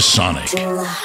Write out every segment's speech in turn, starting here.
Sound Sonic.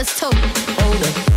players too. Hold up.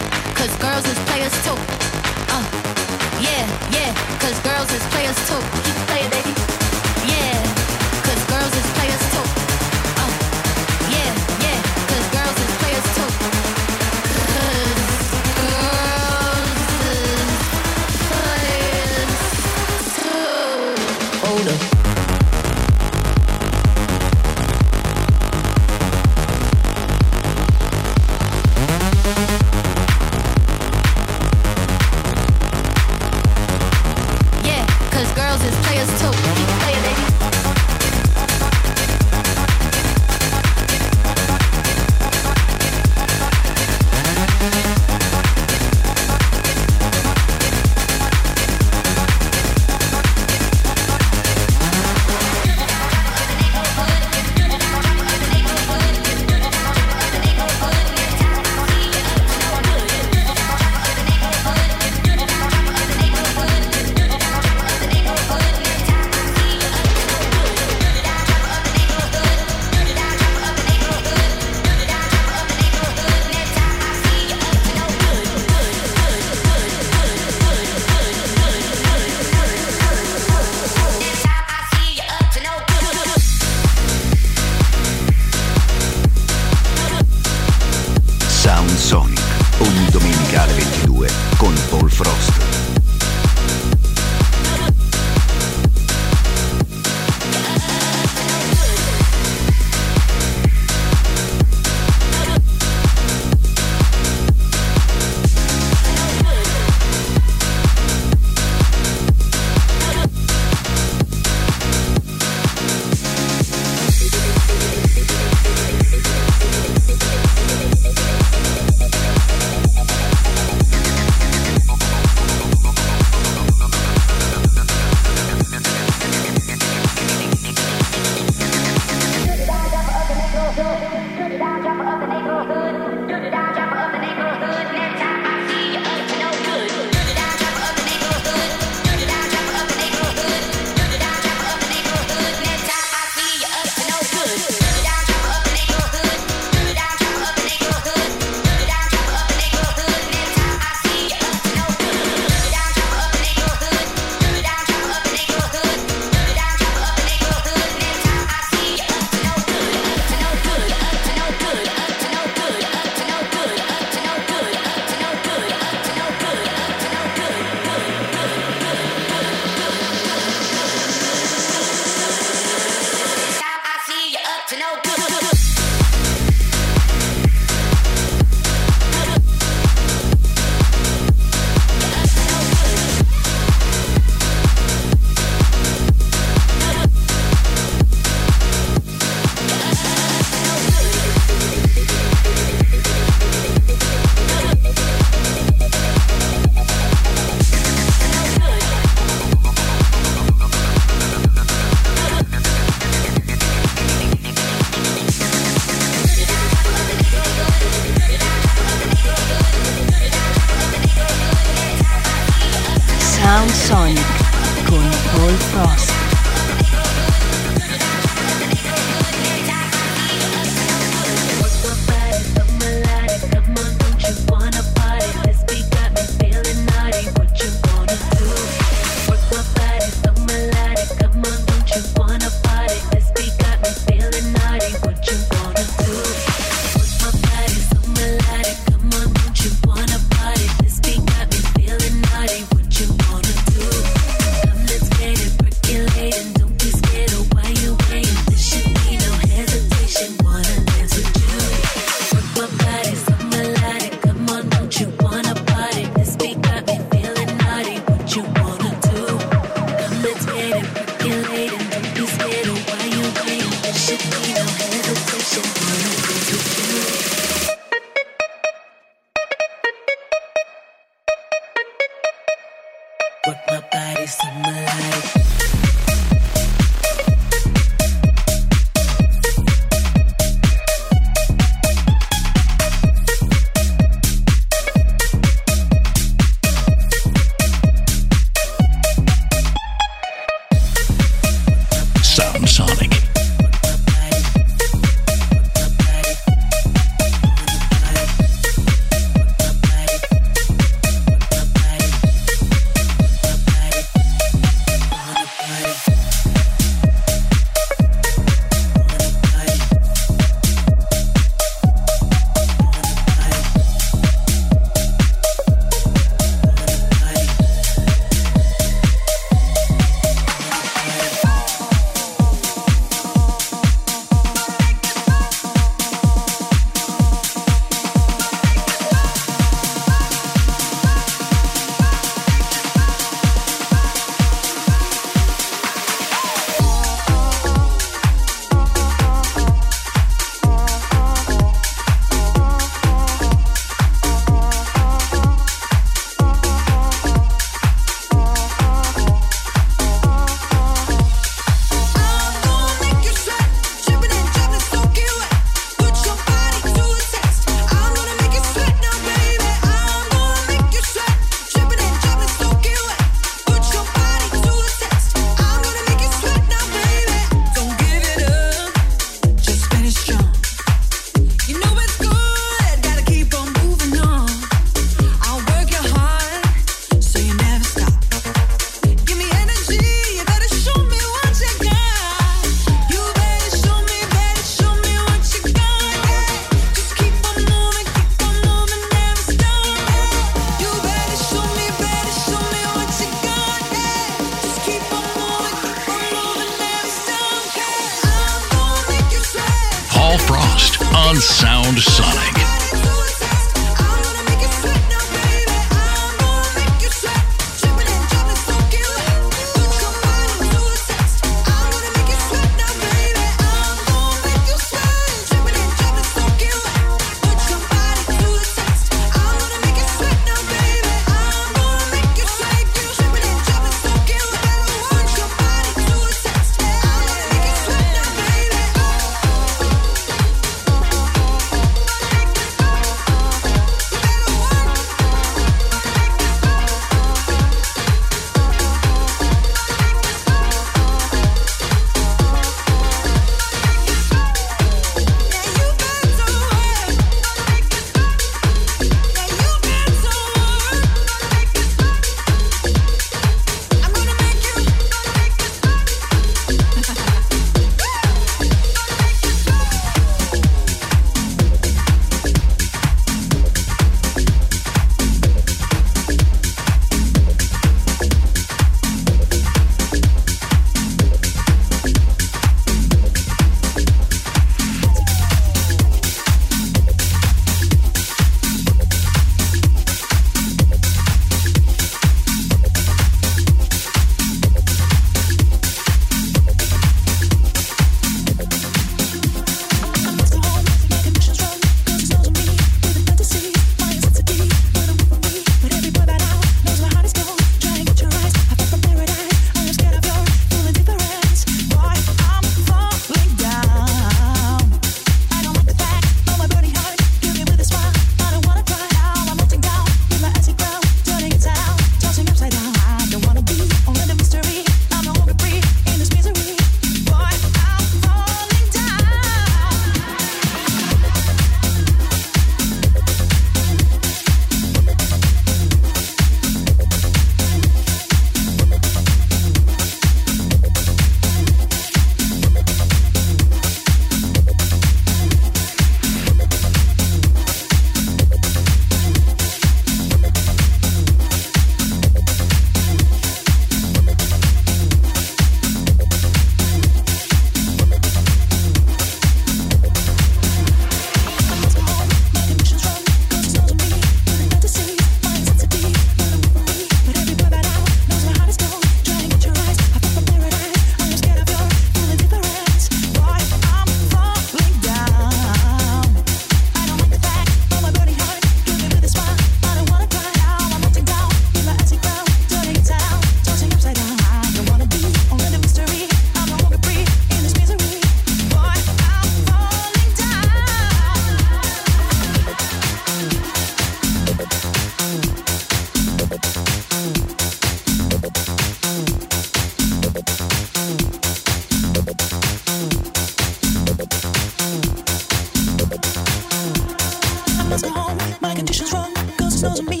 Knows me.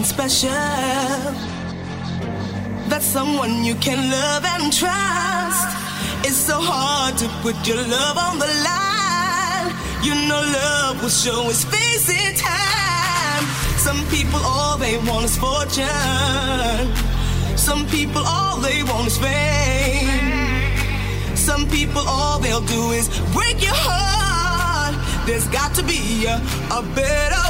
Someone special. That's someone you can love and trust. It's so hard to put your love on the line. You know, love will show its face in time. Some people, all they want is fortune. Some people, all they want is fame. Some people, all they'll do is break your heart. There's got to be a, a better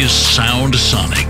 is Sound Sonic.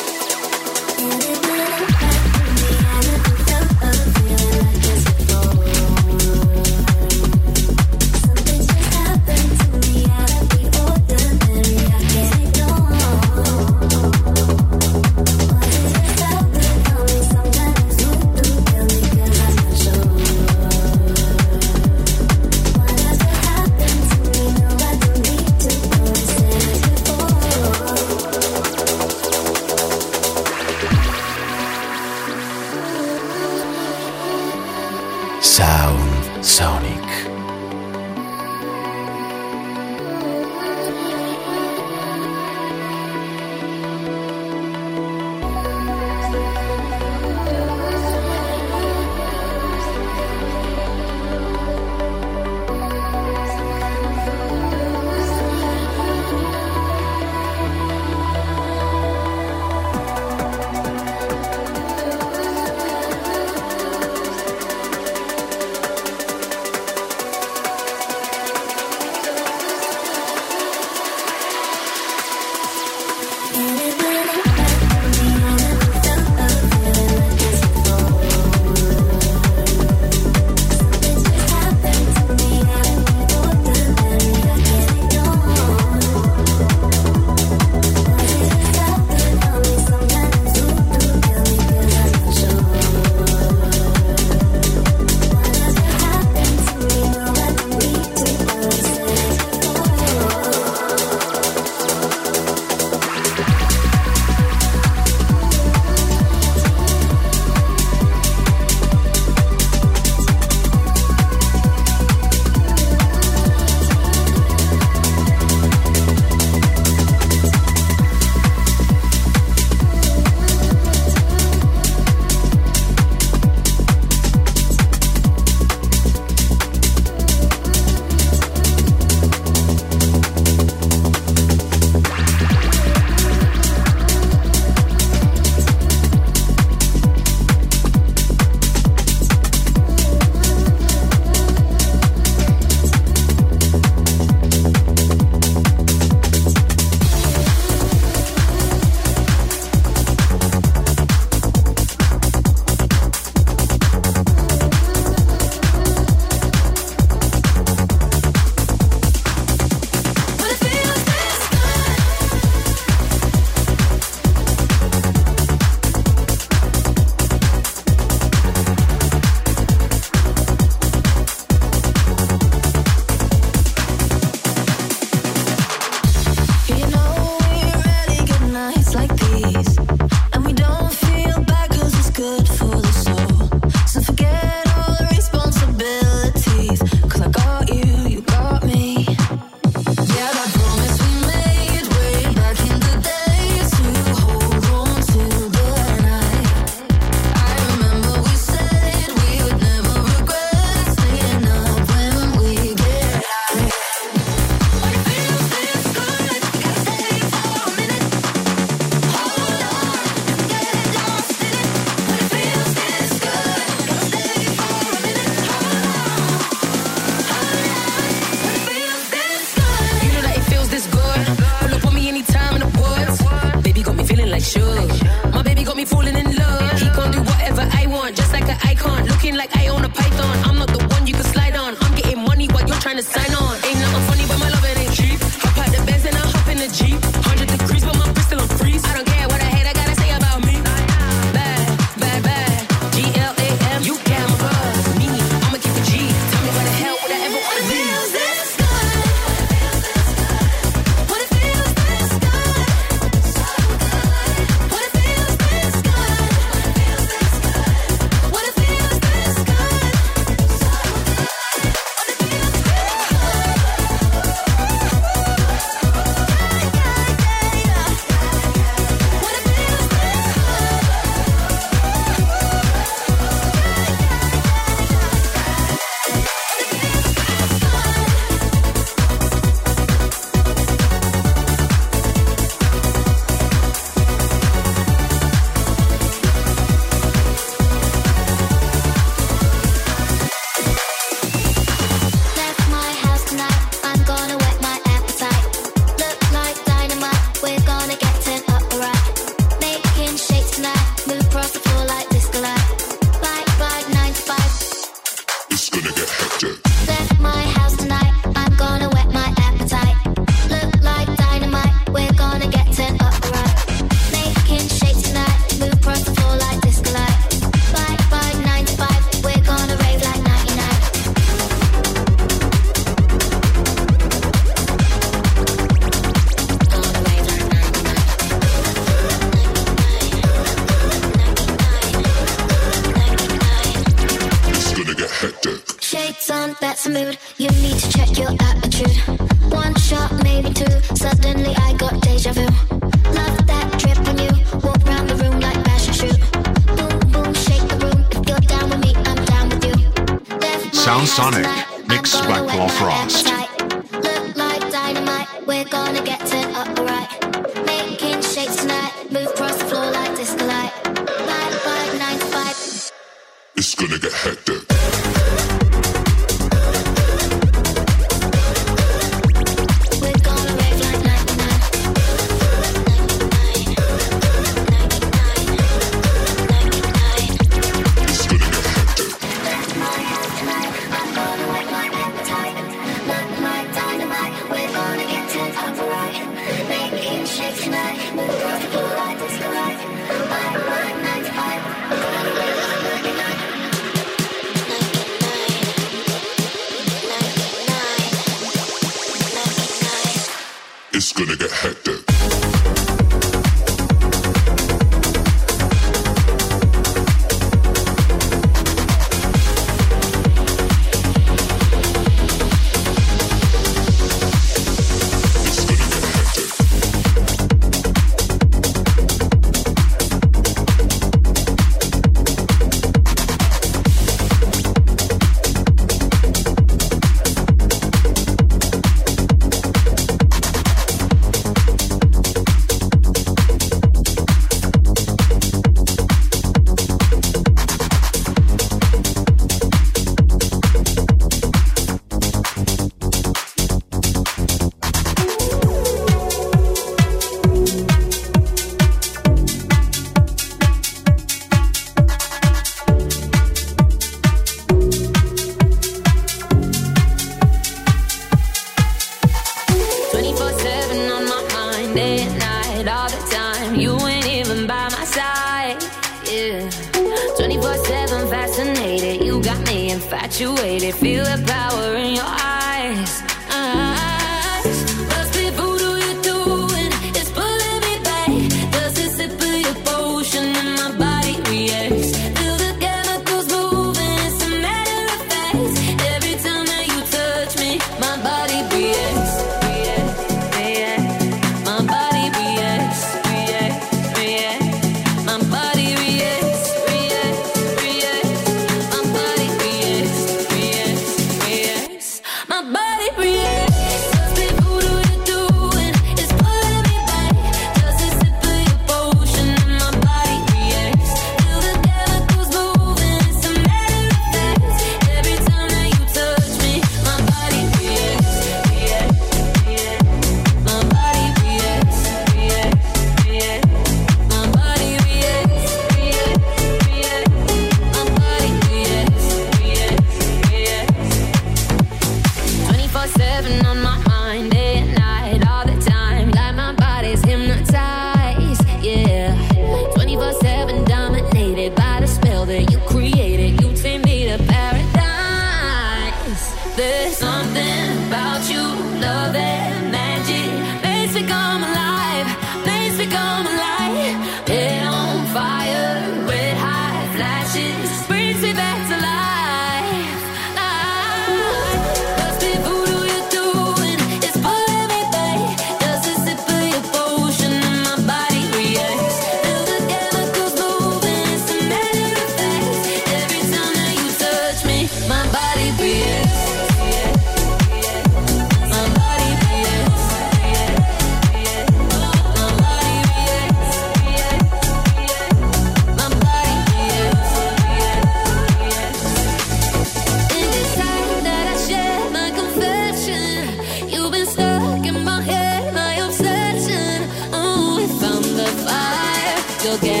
again.